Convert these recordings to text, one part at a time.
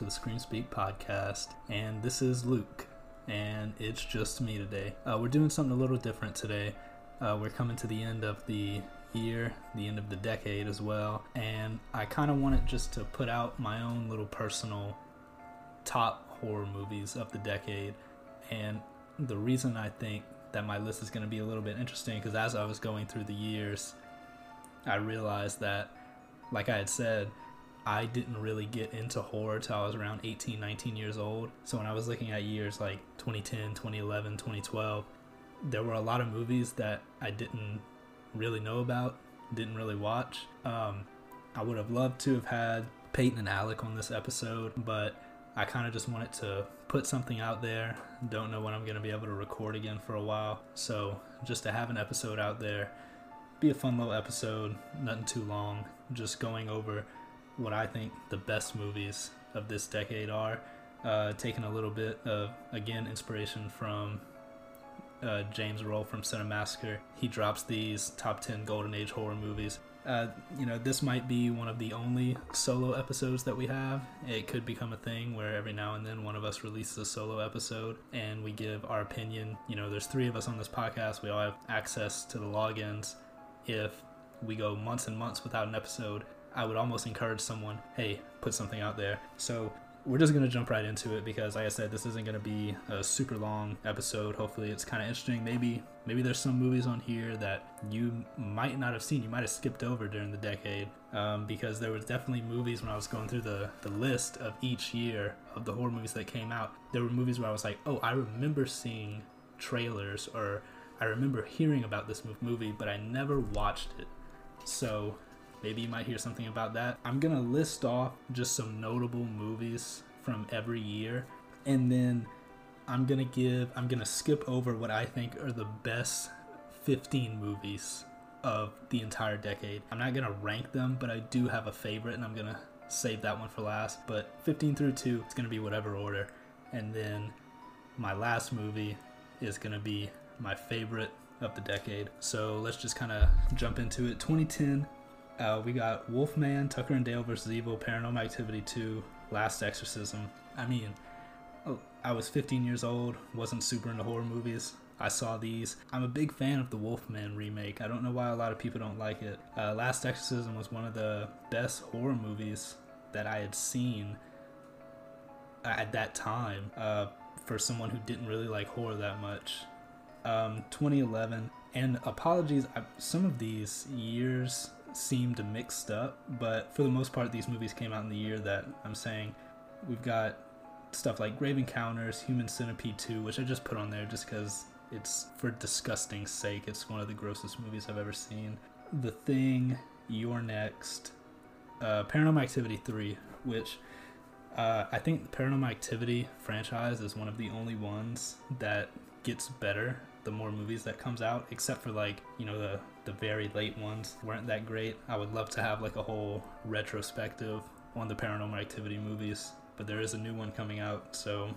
to the Scream Speak podcast, and this is Luke, and it's just me today. Uh, we're doing something a little different today. Uh, we're coming to the end of the year, the end of the decade as well, and I kind of wanted just to put out my own little personal top horror movies of the decade, and the reason I think that my list is going to be a little bit interesting because as I was going through the years, I realized that, like I had said, I didn't really get into horror till I was around 18, 19 years old. So when I was looking at years like 2010, 2011, 2012, there were a lot of movies that I didn't really know about, didn't really watch. Um, I would have loved to have had Peyton and Alec on this episode, but I kind of just wanted to put something out there. Don't know when I'm going to be able to record again for a while. So just to have an episode out there, be a fun little episode, nothing too long, just going over what I think the best movies of this decade are. Uh, taking a little bit of, again, inspiration from uh, James Rolfe from Cinemassacre. He drops these top 10 Golden Age horror movies. Uh, you know, this might be one of the only solo episodes that we have. It could become a thing where every now and then one of us releases a solo episode and we give our opinion. You know, there's three of us on this podcast. We all have access to the logins. If we go months and months without an episode, I would almost encourage someone, hey, put something out there. So we're just gonna jump right into it because, like I said, this isn't gonna be a super long episode. Hopefully, it's kind of interesting. Maybe, maybe there's some movies on here that you might not have seen. You might have skipped over during the decade um, because there was definitely movies when I was going through the the list of each year of the horror movies that came out. There were movies where I was like, oh, I remember seeing trailers or I remember hearing about this movie, but I never watched it. So Maybe you might hear something about that. I'm going to list off just some notable movies from every year and then I'm going to give I'm going to skip over what I think are the best 15 movies of the entire decade. I'm not going to rank them, but I do have a favorite and I'm going to save that one for last. But 15 through 2, it's going to be whatever order. And then my last movie is going to be my favorite of the decade. So let's just kind of jump into it. 2010 uh, we got Wolfman, Tucker and Dale vs. Evil, Paranormal Activity 2, Last Exorcism. I mean, oh, I was 15 years old, wasn't super into horror movies. I saw these. I'm a big fan of the Wolfman remake. I don't know why a lot of people don't like it. Uh, Last Exorcism was one of the best horror movies that I had seen at that time uh, for someone who didn't really like horror that much. Um, 2011, and apologies, I, some of these years seemed mixed up, but for the most part, these movies came out in the year that I'm saying. We've got stuff like Grave Encounters, Human Centipede 2, which I just put on there just because it's for disgusting sake. It's one of the grossest movies I've ever seen. The Thing, You're Next, uh, Paranormal Activity 3, which uh, I think the Paranormal Activity franchise is one of the only ones that gets better the more movies that comes out except for like you know the the very late ones weren't that great. I would love to have like a whole retrospective on the paranormal activity movies but there is a new one coming out so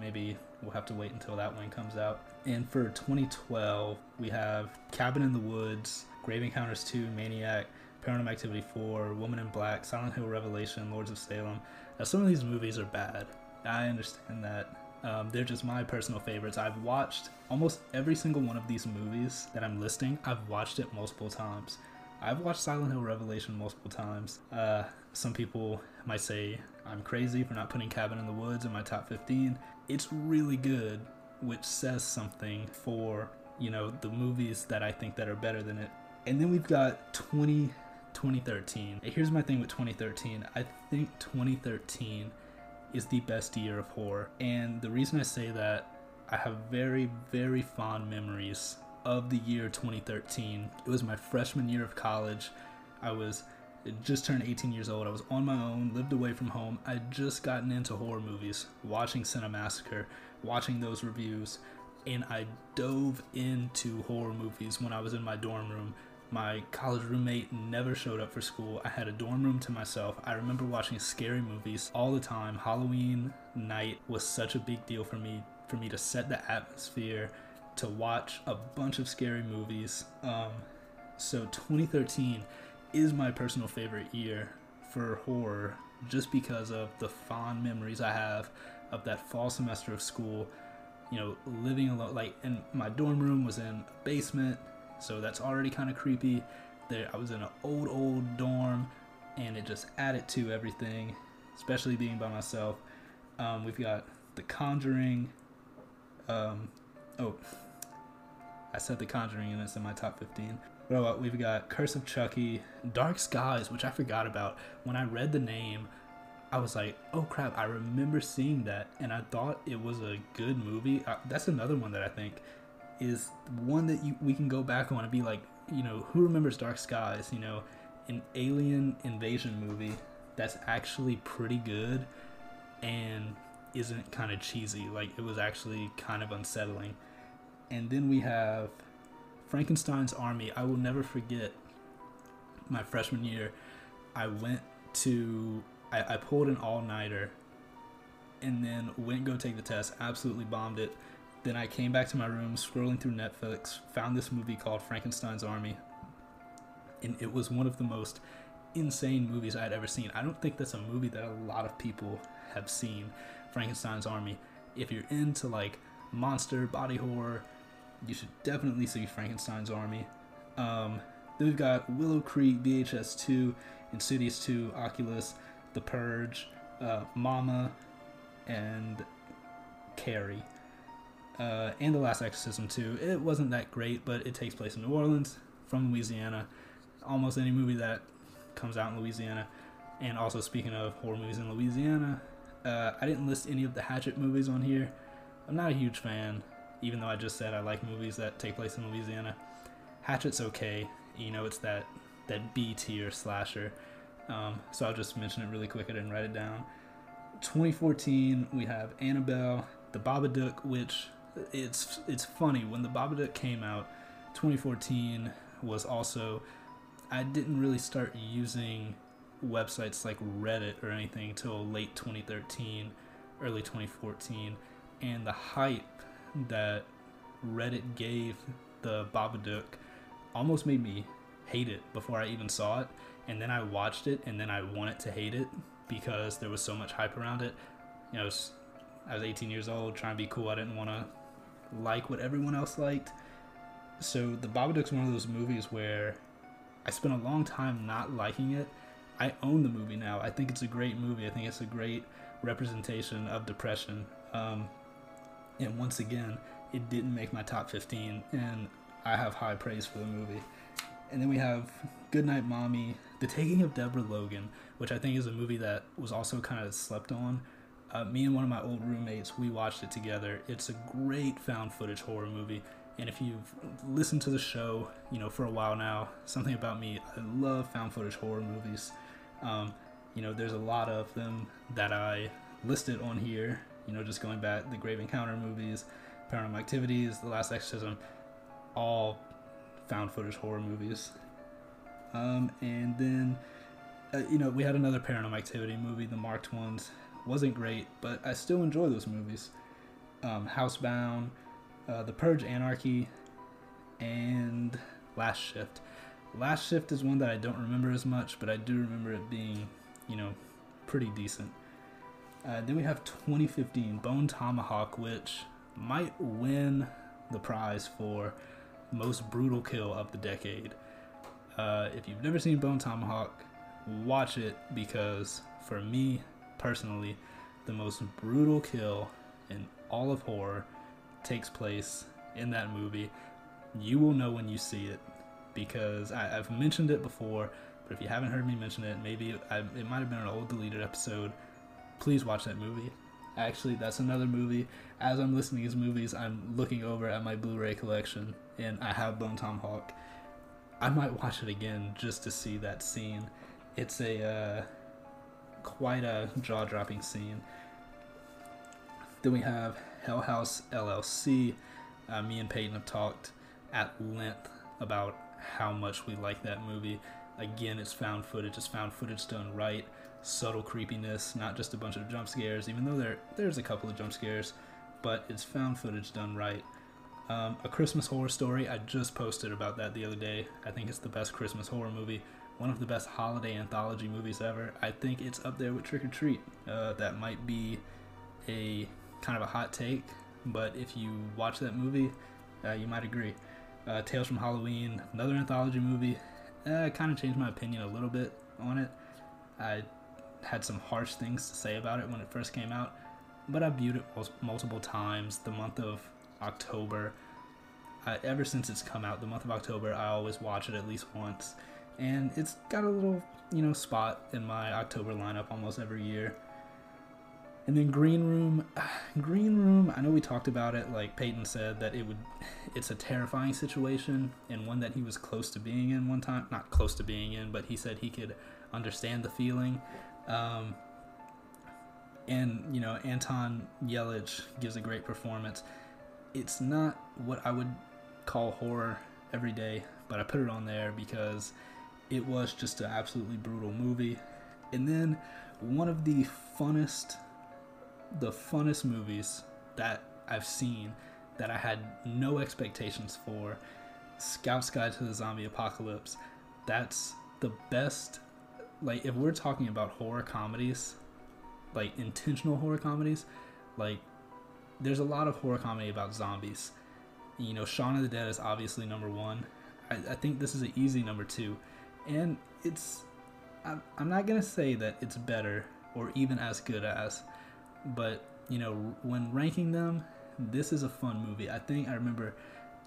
maybe we'll have to wait until that one comes out. And for 2012 we have cabin in the woods grave encounters 2 maniac paranormal activity 4 woman in black silent hill revelation lords of salem. Now some of these movies are bad. I understand that um, they're just my personal favorites. I've watched almost every single one of these movies that I'm listing. I've watched it multiple times. I've watched Silent Hill Revelation multiple times. Uh, some people might say I'm crazy for not putting Cabin in the Woods in my top 15. It's really good, which says something for you know the movies that I think that are better than it. And then we've got 20 2013. Here's my thing with 2013. I think 2013 is the best year of horror. And the reason I say that, I have very, very fond memories of the year 2013. It was my freshman year of college. I was just turned 18 years old. I was on my own, lived away from home. I'd just gotten into horror movies, watching Cinemassacre, watching those reviews, and I dove into horror movies when I was in my dorm room my college roommate never showed up for school. I had a dorm room to myself. I remember watching scary movies all the time. Halloween night was such a big deal for me for me to set the atmosphere, to watch a bunch of scary movies. Um, so 2013 is my personal favorite year for horror just because of the fond memories I have of that fall semester of school. You know, living alone, like, and my dorm room was in a basement, so that's already kind of creepy. There, I was in an old, old dorm, and it just added to everything, especially being by myself. Um, we've got The Conjuring. Um, oh, I said The Conjuring, and it's in my top 15. Well, we've got Curse of Chucky, Dark Skies, which I forgot about. When I read the name, I was like, oh crap, I remember seeing that, and I thought it was a good movie. Uh, that's another one that I think is one that you, we can go back on and be like, you know, who remembers Dark Skies? You know, an alien invasion movie that's actually pretty good and isn't kind of cheesy. Like, it was actually kind of unsettling. And then we have Frankenstein's Army. I will never forget my freshman year. I went to, I, I pulled an all nighter and then went go take the test. Absolutely bombed it. Then I came back to my room, scrolling through Netflix, found this movie called Frankenstein's Army. And it was one of the most insane movies I had ever seen. I don't think that's a movie that a lot of people have seen, Frankenstein's Army. If you're into like monster, body horror, you should definitely see Frankenstein's Army. Um, then we've got Willow Creek, VHS 2, Insidious 2, Oculus, The Purge, uh, Mama, and Carrie. Uh, and The Last Exorcism 2. It wasn't that great, but it takes place in New Orleans, from Louisiana. Almost any movie that comes out in Louisiana. And also, speaking of horror movies in Louisiana, uh, I didn't list any of the Hatchet movies on here. I'm not a huge fan even though I just said I like movies that take place in Louisiana. Hatchet's okay. You know, it's that that B tier slasher. Um, so I'll just mention it really quick. I didn't write it down. 2014, we have Annabelle, The Babadook, which it's it's funny when The Babadook came out. 2014 was also I didn't really start using websites like Reddit or anything until late 2013, early 2014, and the hype that Reddit gave the Babadook almost made me hate it before I even saw it. And then I watched it and then I wanted to hate it because there was so much hype around it. You know, I was, I was 18 years old, trying to be cool. I didn't want to like what everyone else liked. So the Babadook's one of those movies where I spent a long time not liking it. I own the movie now. I think it's a great movie. I think it's a great representation of depression. Um, and once again, it didn't make my top 15, and I have high praise for the movie. And then we have Goodnight Mommy, The Taking of Deborah Logan, which I think is a movie that was also kind of slept on. Uh, me and one of my old roommates, we watched it together. It's a great found footage horror movie. And if you've listened to the show, you know, for a while now, something about me, I love found footage horror movies. Um, you know, there's a lot of them that I listed on here you know, just going back the Grave Encounter movies, Paranormal Activities, The Last Exorcism, all found footage horror movies. Um, and then, uh, you know, we had another Paranormal Activity movie, the marked ones. Wasn't great, but I still enjoy those movies. Um, Housebound, uh, The Purge Anarchy, and Last Shift. Last Shift is one that I don't remember as much, but I do remember it being, you know, pretty decent. Uh, then we have 2015 Bone Tomahawk, which might win the prize for most brutal kill of the decade. Uh, if you've never seen Bone Tomahawk, watch it because for me personally, the most brutal kill in all of horror takes place in that movie. You will know when you see it because I, have mentioned it before, but if you haven't heard me mention it, maybe it, I, it might have been an old deleted episode please watch that movie. Actually, that's another movie. As I'm listening to these movies, I'm looking over at my Blu-ray collection, and I have Bone Tomahawk. I might watch it again just to see that scene. It's a uh, quite a jaw-dropping scene. Then we have Hell House LLC. Uh, me and Peyton have talked at length about how much we like that movie. Again, it's found footage. It's found footage done right subtle creepiness, not just a bunch of jump scares, even though there there's a couple of jump scares, but it's found footage done right. Um, a Christmas horror story, I just posted about that the other day. I think it's the best Christmas horror movie one of the best holiday anthology movies ever. I think it's up there with Trick or Treat. Uh, that might be a kind of a hot take, but if you watch that movie, uh, you might agree. Uh, Tales from Halloween, another anthology movie. Uh, kind of changed my opinion a little bit on it. I had some harsh things to say about it when it first came out, but I've viewed it multiple times. The month of October, ever since it's come out, the month of October, I always watch it at least once, and it's got a little, you know, spot in my October lineup almost every year. And then Green Room, Green Room. I know we talked about it. Like Peyton said that it would, it's a terrifying situation and one that he was close to being in one time. Not close to being in, but he said he could understand the feeling. Um, and you know, Anton Yelchin gives a great performance. It's not what I would call horror every day, but I put it on there because it was just an absolutely brutal movie. And then one of the funnest the funnest movies that I've seen that I had no expectations for. Scout's Guide to the Zombie Apocalypse. That's the best. Like, if we're talking about horror comedies, like intentional horror comedies, like, there's a lot of horror comedy about zombies. You know, Shaun of the Dead is obviously number one. I, I think this is an easy number two. And it's. I'm, not to say that it's better or even as good as but you know, when ranking them, this is a fun movie. I think I remember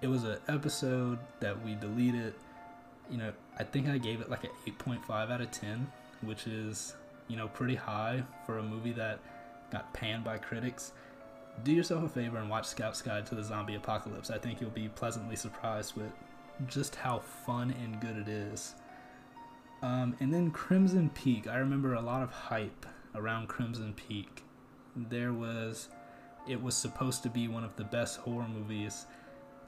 it was an episode that we deleted. You know, I think I gave it like an 8.5 out of 10, which is, you know, pretty high for a movie that got panned by critics. Do yourself a favor and watch Scout's Guide to the Zombie Apocalypse. I think you'll be pleasantly surprised with just how fun and good it is. Um, and then Crimson Peak. I remember a lot of hype around Crimson Peak. There was it was supposed to be one of the best horror movies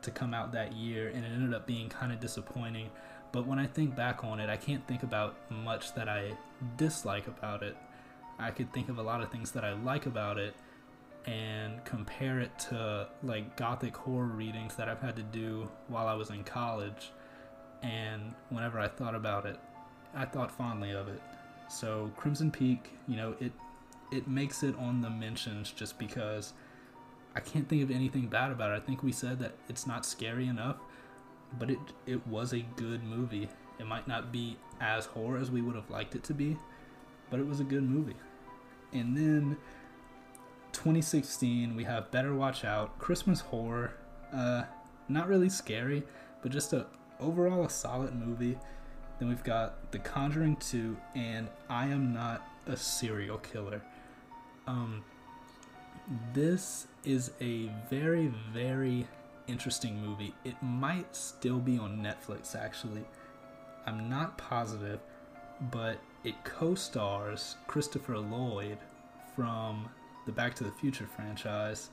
to come out that year and it ended up being kind of disappointing. But when i think back on it i can't think about much that i dislike about it. I could think of a lot of things that i like about it and compare it to like gothic horror readings that i've had to do while i was in college. And whenever i thought about it i thought fondly of it so crimson peak you know it it makes it on the mentions just because I can't think of anything bad about it. I think we said that it's not scary enough, but it it was a good movie. It might not be as horror as we would have liked it to be, but it was a good movie. And then 2016, we have Better Watch Out, Christmas horror. Uh, not really scary, but just a overall a solid movie. Then we've got The Conjuring 2 and I Am Not a Serial Killer. Um, this is a very, very interesting movie. It might still be on Netflix, actually. I'm not positive, but it co stars Christopher Lloyd from the Back to the Future franchise,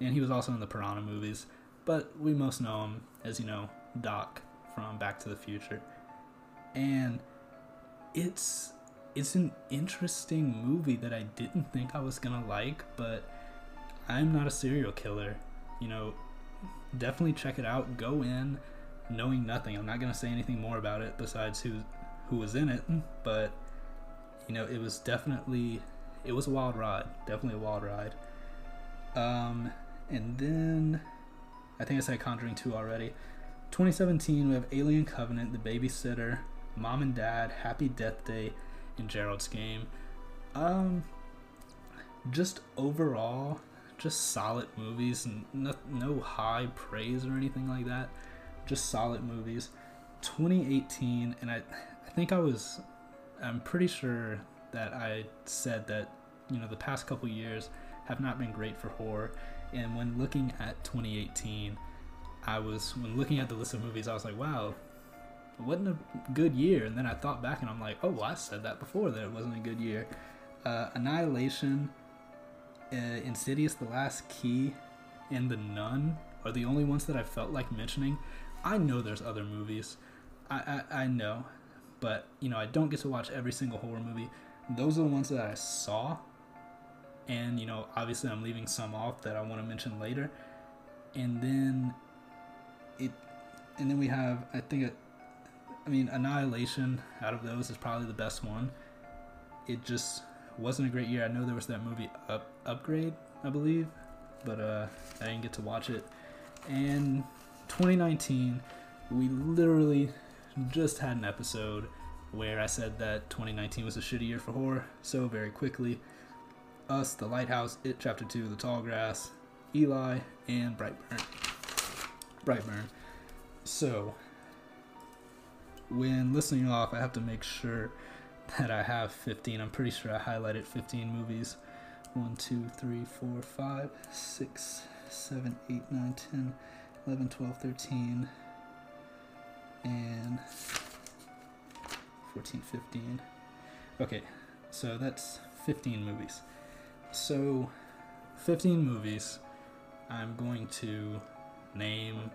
and he was also in the Piranha movies, but we most know him as, you know, Doc from Back to the Future. And it's it's an interesting movie that I didn't think I was gonna like, but I'm not a serial killer. You know, definitely check it out. Go in knowing nothing. I'm not gonna say anything more about it besides who who was in it, but you know, it was definitely it was a wild ride. Definitely a wild ride. Um, and then I think I said Conjuring 2 already. 2017, we have Alien Covenant, The Babysitter, Mom and Dad, Happy Death Day, in Gerald's game. Um, just overall, just solid movies, and no, no high praise or anything like that. Just solid movies. 2018, and I, I think I was, I'm pretty sure that I said that, you know, the past couple years have not been great for horror. And when looking at 2018, I was, when looking at the list of movies, I was like, wow, it wasn't a good year. And then I thought back and I'm like, oh, well, I said that before that it wasn't a good year. Uh, Annihilation, uh, Insidious, The Last Key, and The Nun are the only ones that I felt like mentioning. I know there's other movies. I, I, I know. But, you know, I don't get to watch every single horror movie. Those are the ones that I saw. And, you know, obviously I'm leaving some off that I want to mention later. And then it and then we have I think I mean, Annihilation out of those is probably the best one. It just wasn't a great year. I know there was that movie Up Upgrade, I believe, but uh, I didn't get to watch it. And 2019, we literally just had an episode where I said that 2019 was a shitty year for horror. So very quickly, Us, The Lighthouse, It Chapter Two, The Tall Grass, Eli, and Brightburn. Brightburn. So when listening off, I have to make sure that I have 15. I'm pretty sure I highlighted 15 movies. 1, 2, 3, 4, 5, 6, 7, 8, 9, 10, 11, 12, 13, and 14, 15. Okay, so that's 15 movies. So, 15 movies. I'm going to name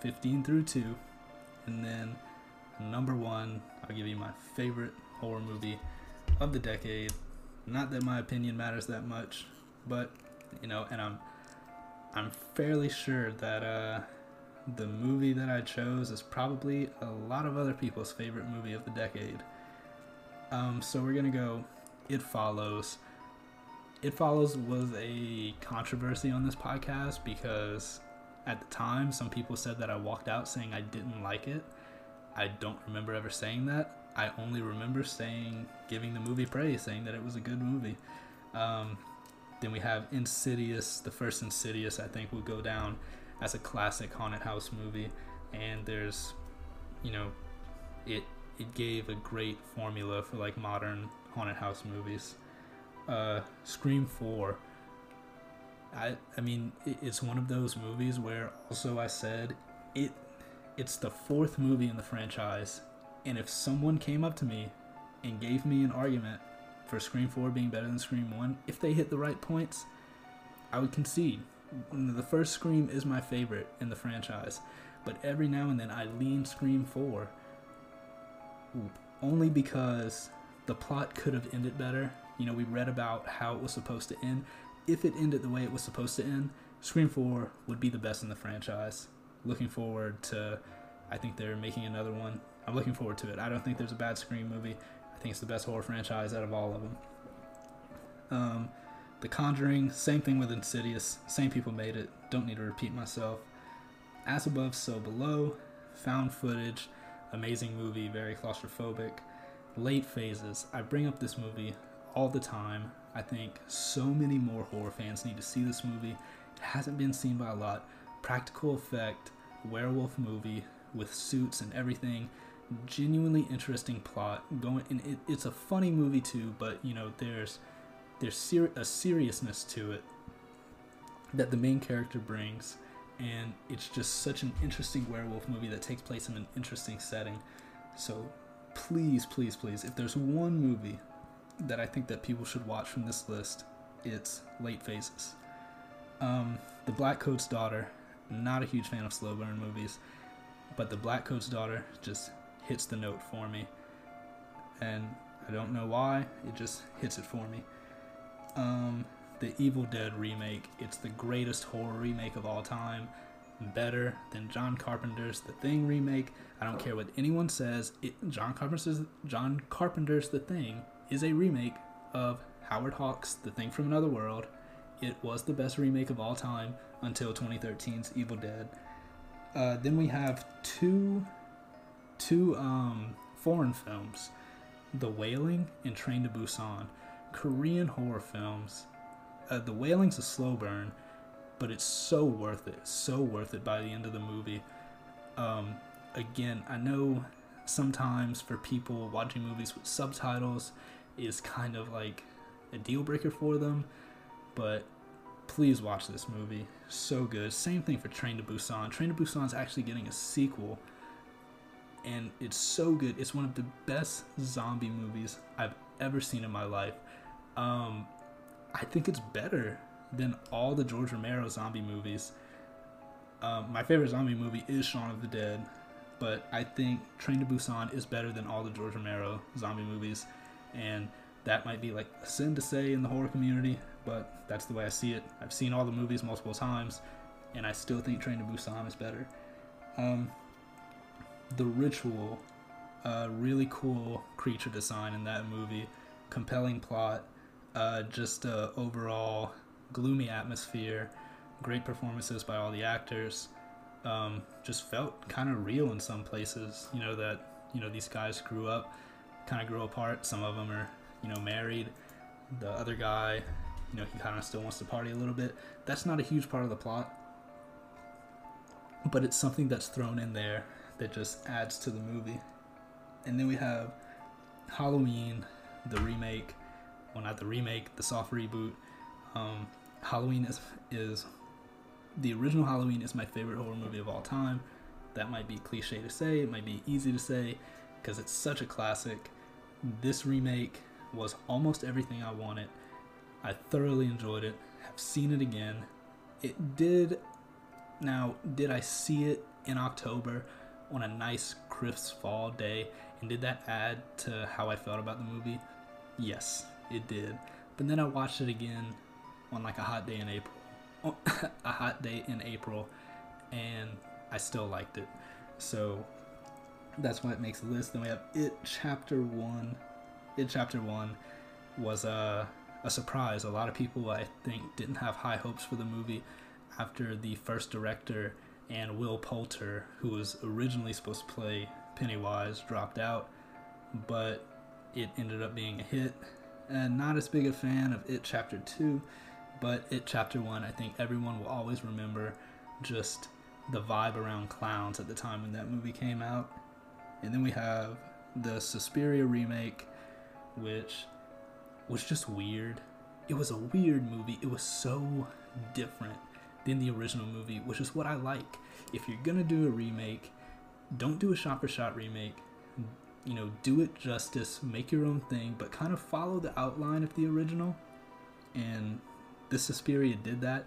15 through 2, and then number one, I'll give you my favorite horror movie of the decade. Not that my opinion matters that much, but you know, and I'm I'm fairly sure that uh, the movie that I chose is probably a lot of other people's favorite movie of the decade. Um, so we're gonna go. It follows. It follows was a controversy on this podcast because at the time some people said that I walked out saying I didn't like it. I don't remember ever saying that. I only remember saying, giving the movie praise, saying that it was a good movie. Um, then we have Insidious. The first Insidious, I think, will go down as a classic haunted house movie. And there's, you know, it it gave a great formula for like modern haunted house movies. Uh, Scream Four. I I mean, it, it's one of those movies where also I said it it's the fourth movie in the franchise, and if someone came up to me and gave me an argument for Scream 4 being better than Scream 1, if they hit the right points, I would concede. The first Scream is my favorite in the franchise, but every now and then I lean Scream 4 only because the plot could have ended better. You know, we read about how it was supposed to end. If it ended the way it was supposed to end, Scream 4 would be the best in the franchise looking forward to. I think they're making another one. I'm looking forward to it. I don't think there's a bad Scream movie. I think it's the best horror franchise out of all of them. Um, the Conjuring, same thing with Insidious. Same people made it. Don't need to repeat myself. As above, so below. Found footage, amazing movie, very claustrophobic. Late phases. I bring up this movie all the time. I think so many more horror fans need to see this movie. It hasn't been seen by a lot practical effect werewolf movie with suits and everything. Genuinely interesting plot going and it, it's a funny movie too but you know there's there's ser- a seriousness to it that the main character brings and it's just such an interesting werewolf movie that takes place in an interesting setting. So please please please if there's one movie that i think that people should watch from this list it's late phases um, the black coat's daughter not a huge fan of slow burn movies, but The Black Coat's Daughter just hits the note for me. And I don't know why, it just hits it for me. Um, the Evil Dead remake, it's the greatest horror remake of all time. Better than John Carpenter's The Thing remake. I don't care what anyone says. It, John Carpenter's John Carpenter's The Thing is a remake of Howard Hawks' The Thing from Another World. It was the best remake of all time until 2013's Evil Dead. Uh, then we have two two um, foreign films, The Wailing and Train to Busan, Korean horror films. Uh, the Wailing's a slow burn, but it's so worth it, so worth it by the end of the movie. Um, again, I know sometimes for people watching movies with subtitles is kind of like a deal breaker for them, but please watch this movie. So good. Same thing for Train to Busan. Train to Busan is actually getting a sequel, and it's so good. It's one of the best zombie movies I've ever seen in my life. Um, I think it's better than all the George Romero zombie movies. Um, my favorite zombie movie is Shaun of the Dead, but I think Train to Busan is better than all the George Romero zombie movies, and that might be like a sin to say in the horror community, but that's the way I see it. I've seen all the movies multiple times, and I still think Train to Busan is better. Um, the Ritual Uh, really cool creature design in that movie, compelling plot, uh, just uh, overall gloomy atmosphere, great performances by all the actors. Um, just felt kind of real in some places. You know that you know these guys grew up, kind of grew apart. Some of them are you know married. The other guy, you know, he kind of still wants to party a little bit. That's not a huge part of the plot, but it's something that's thrown in there that just adds to the movie. And then we have Halloween, the remake. Well, not the remake, the soft reboot. Um, Halloween is is the original Halloween is my favorite horror movie of all time. That might be cliche to say, it might be easy to say because it's such a classic. This remake was almost everything I wanted. I thoroughly enjoyed it. Have seen it again. It did now, did I see it in October on a nice crisp fall day and did that add to how I felt about the movie? Yes, it did. But then I watched it again on like a hot day in April. Oh, a hot day in April, and I still liked it. So that's why it makes the list. Then we have It Chapter 1. It Chapter 1 was a, a surprise. A lot of people, I think, didn't have high hopes for the movie after the first director and Will Poulter, who was originally supposed to play Pennywise, dropped out. But it ended up being a hit. And not as big a fan of It Chapter 2 but it chapter one, I think everyone will always remember just the vibe around clowns at the time when that movie came out. And then we have the Suspiria remake, which was just weird. It was a weird movie. It was so different than the original movie, which is what I like. If you're gonna do a remake, don't do a shot for shot remake. You know, do it justice, make your own thing, but kind of follow the outline of the original. And this Suspiria did that.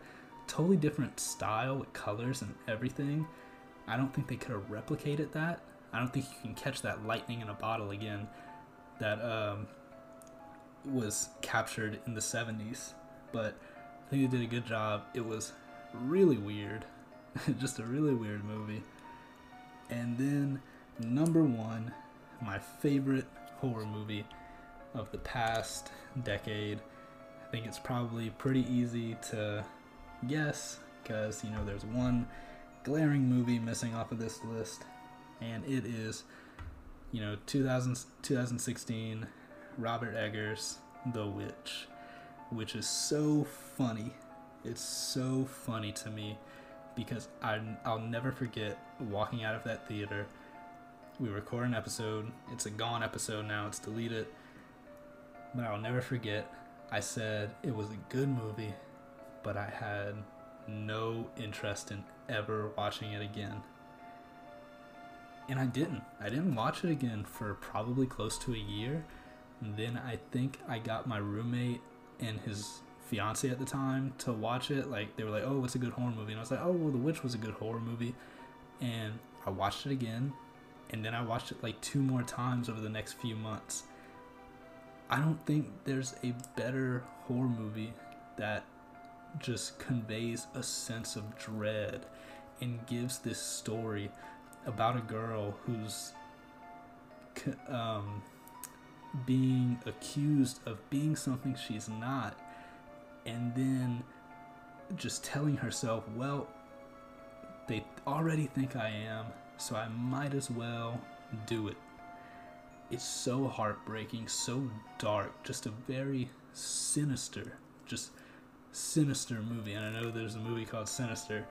Totally different style with colors and everything. I don't think they could have replicated that. I don't think you can catch that lightning in a bottle again that um, was captured in the 70s. But I think they did a good job. It was really weird. Just a really weird movie. And then, number one, my favorite horror movie of the past decade I think it's probably pretty easy to guess because, you know, there's one glaring movie missing off of this list, and it is, you know, 2000, 2016 Robert Eggers' The Witch, which is so funny. It's so funny to me because I, I'll never forget walking out of that theater. We record an episode, it's a gone episode now, it's deleted, but I'll never forget I said it was a good movie, but I had no interest in ever watching it again. And I didn't. I didn't watch it again for probably close to a year. And then I think I got my roommate and his fiance at the time to watch it. Like they were like, "Oh, what's a good horror movie?" And I was like, "Oh, well, The Witch was a good horror movie." And I watched it again, and then I watched it like two more times over the next few months. I don't think there's a better horror movie that just conveys a sense of dread and gives this story about a girl who's um, being accused of being something she's not, and then just telling herself, well, they already think I am, so I might as well do it. It's so heartbreaking, so dark, just a very sinister, just sinister movie. And I know there's a movie called Sinister,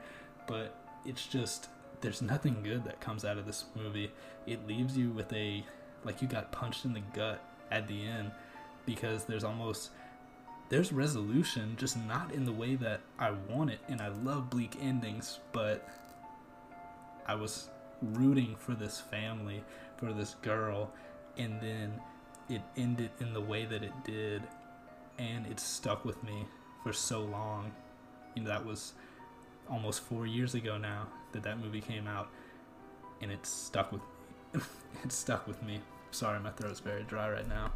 but it's just there's nothing good that comes out of this movie. It leaves you with a like you got punched in the gut at the end because there's almost there's resolution just not in the way that I want it. And I love bleak endings but I was rooting for this family for this girl and then it ended in the way that it did and it stuck with me for so long. You know that was almost four years ago now that that movie came out and it stuck with me it stuck with me sorry my throat's very dry right now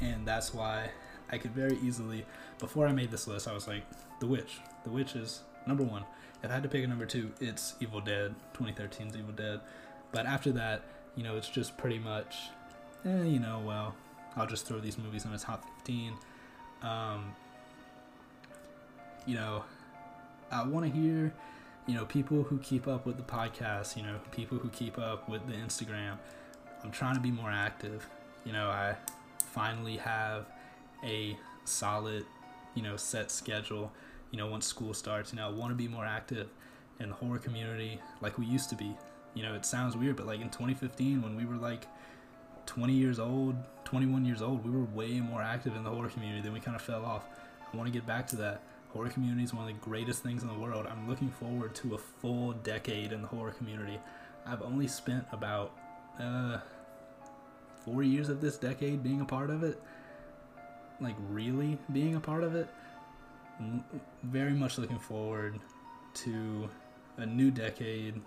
and that's why I could very easily, before I made this list, I was like, The Witch. The Witch is number one. If I had to pick a number two, it's Evil Dead, 2013's Evil Dead. But after that, you know, it's just pretty much, eh, you know, well, I'll just throw these movies in the top 15. Um, you know, I want to hear, you know, people who keep up with the podcast, you know, people who keep up with the Instagram. I'm trying to be more active. You know, I finally have a solid, you know, set schedule. You know, once school starts, you know, I want to be more active in the horror community like we used to be. You know, it sounds weird, but like in 2015, when we were like 20 years old, 21 years old, we were way more active in the horror community. Then we kind of fell off. I want to get back to that. Horror community is one of the greatest things in the world. I'm looking forward to a full decade in the horror community. I've only spent about uh, four years of this decade being a part of it. Like, really being a part of it. Very much looking forward to a new decade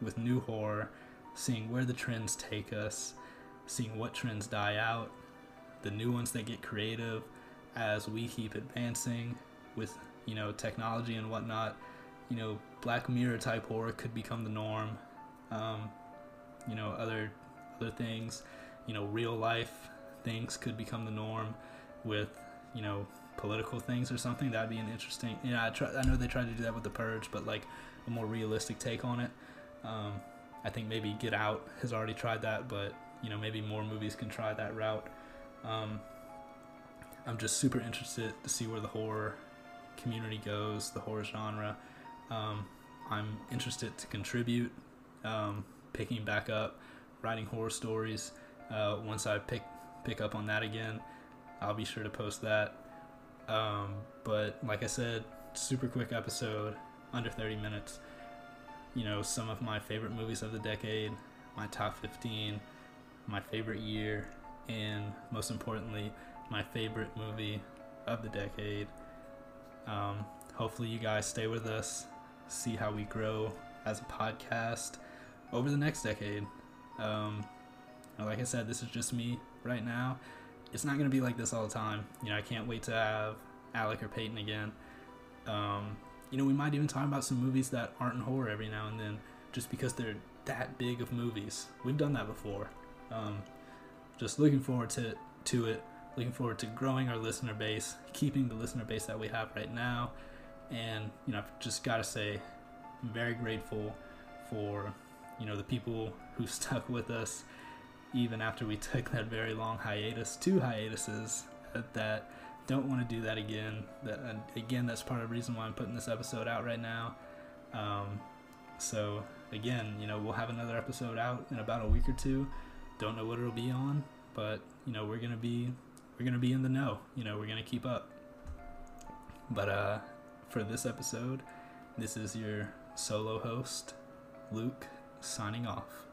with new horror, seeing where the trends take us, seeing what trends die out, the new ones that get creative as we keep advancing with you know technology and whatnot. You know, Black Mirror type horror could become the norm. Um, you know, other other things, you know, real life things could become the norm with you know political things or something. That'd be an interesting. You know, I try. I know they tried to do that with the Purge, but like a more realistic take on it. Um, I think maybe Get Out has already tried that, but you know maybe more movies can try that route. Um, I'm just super interested to see where the horror community goes, the horror genre. Um, I'm interested to contribute, um, picking back up, writing horror stories. Uh, once I pick pick up on that again, I'll be sure to post that. Um, but like I said, super quick episode, under 30 minutes. You know, some of my favorite movies of the decade, my top 15, my favorite year, and most importantly, my favorite movie of the decade. Um, hopefully, you guys stay with us, see how we grow as a podcast over the next decade. Um, like I said, this is just me right now. It's not going to be like this all the time. You know, I can't wait to have Alec or Peyton again. Um, you know, we might even talk about some movies that aren't in horror every now and then, just because they're that big of movies. We've done that before. Um, just looking forward to to it. Looking forward to growing our listener base, keeping the listener base that we have right now, and you know, I've just gotta say, I'm very grateful for you know the people who stuck with us even after we took that very long hiatus, two hiatuses that don't want to do that again. That again, that's part of the reason why I'm putting this episode out right now. Um, so again, you know, we'll have another episode out in about a week or two. Don't know what it'll be on, but you know, we're gonna be we're gonna be in the know. You know, we're gonna keep up. But uh, for this episode, this is your solo host, Luke, signing off.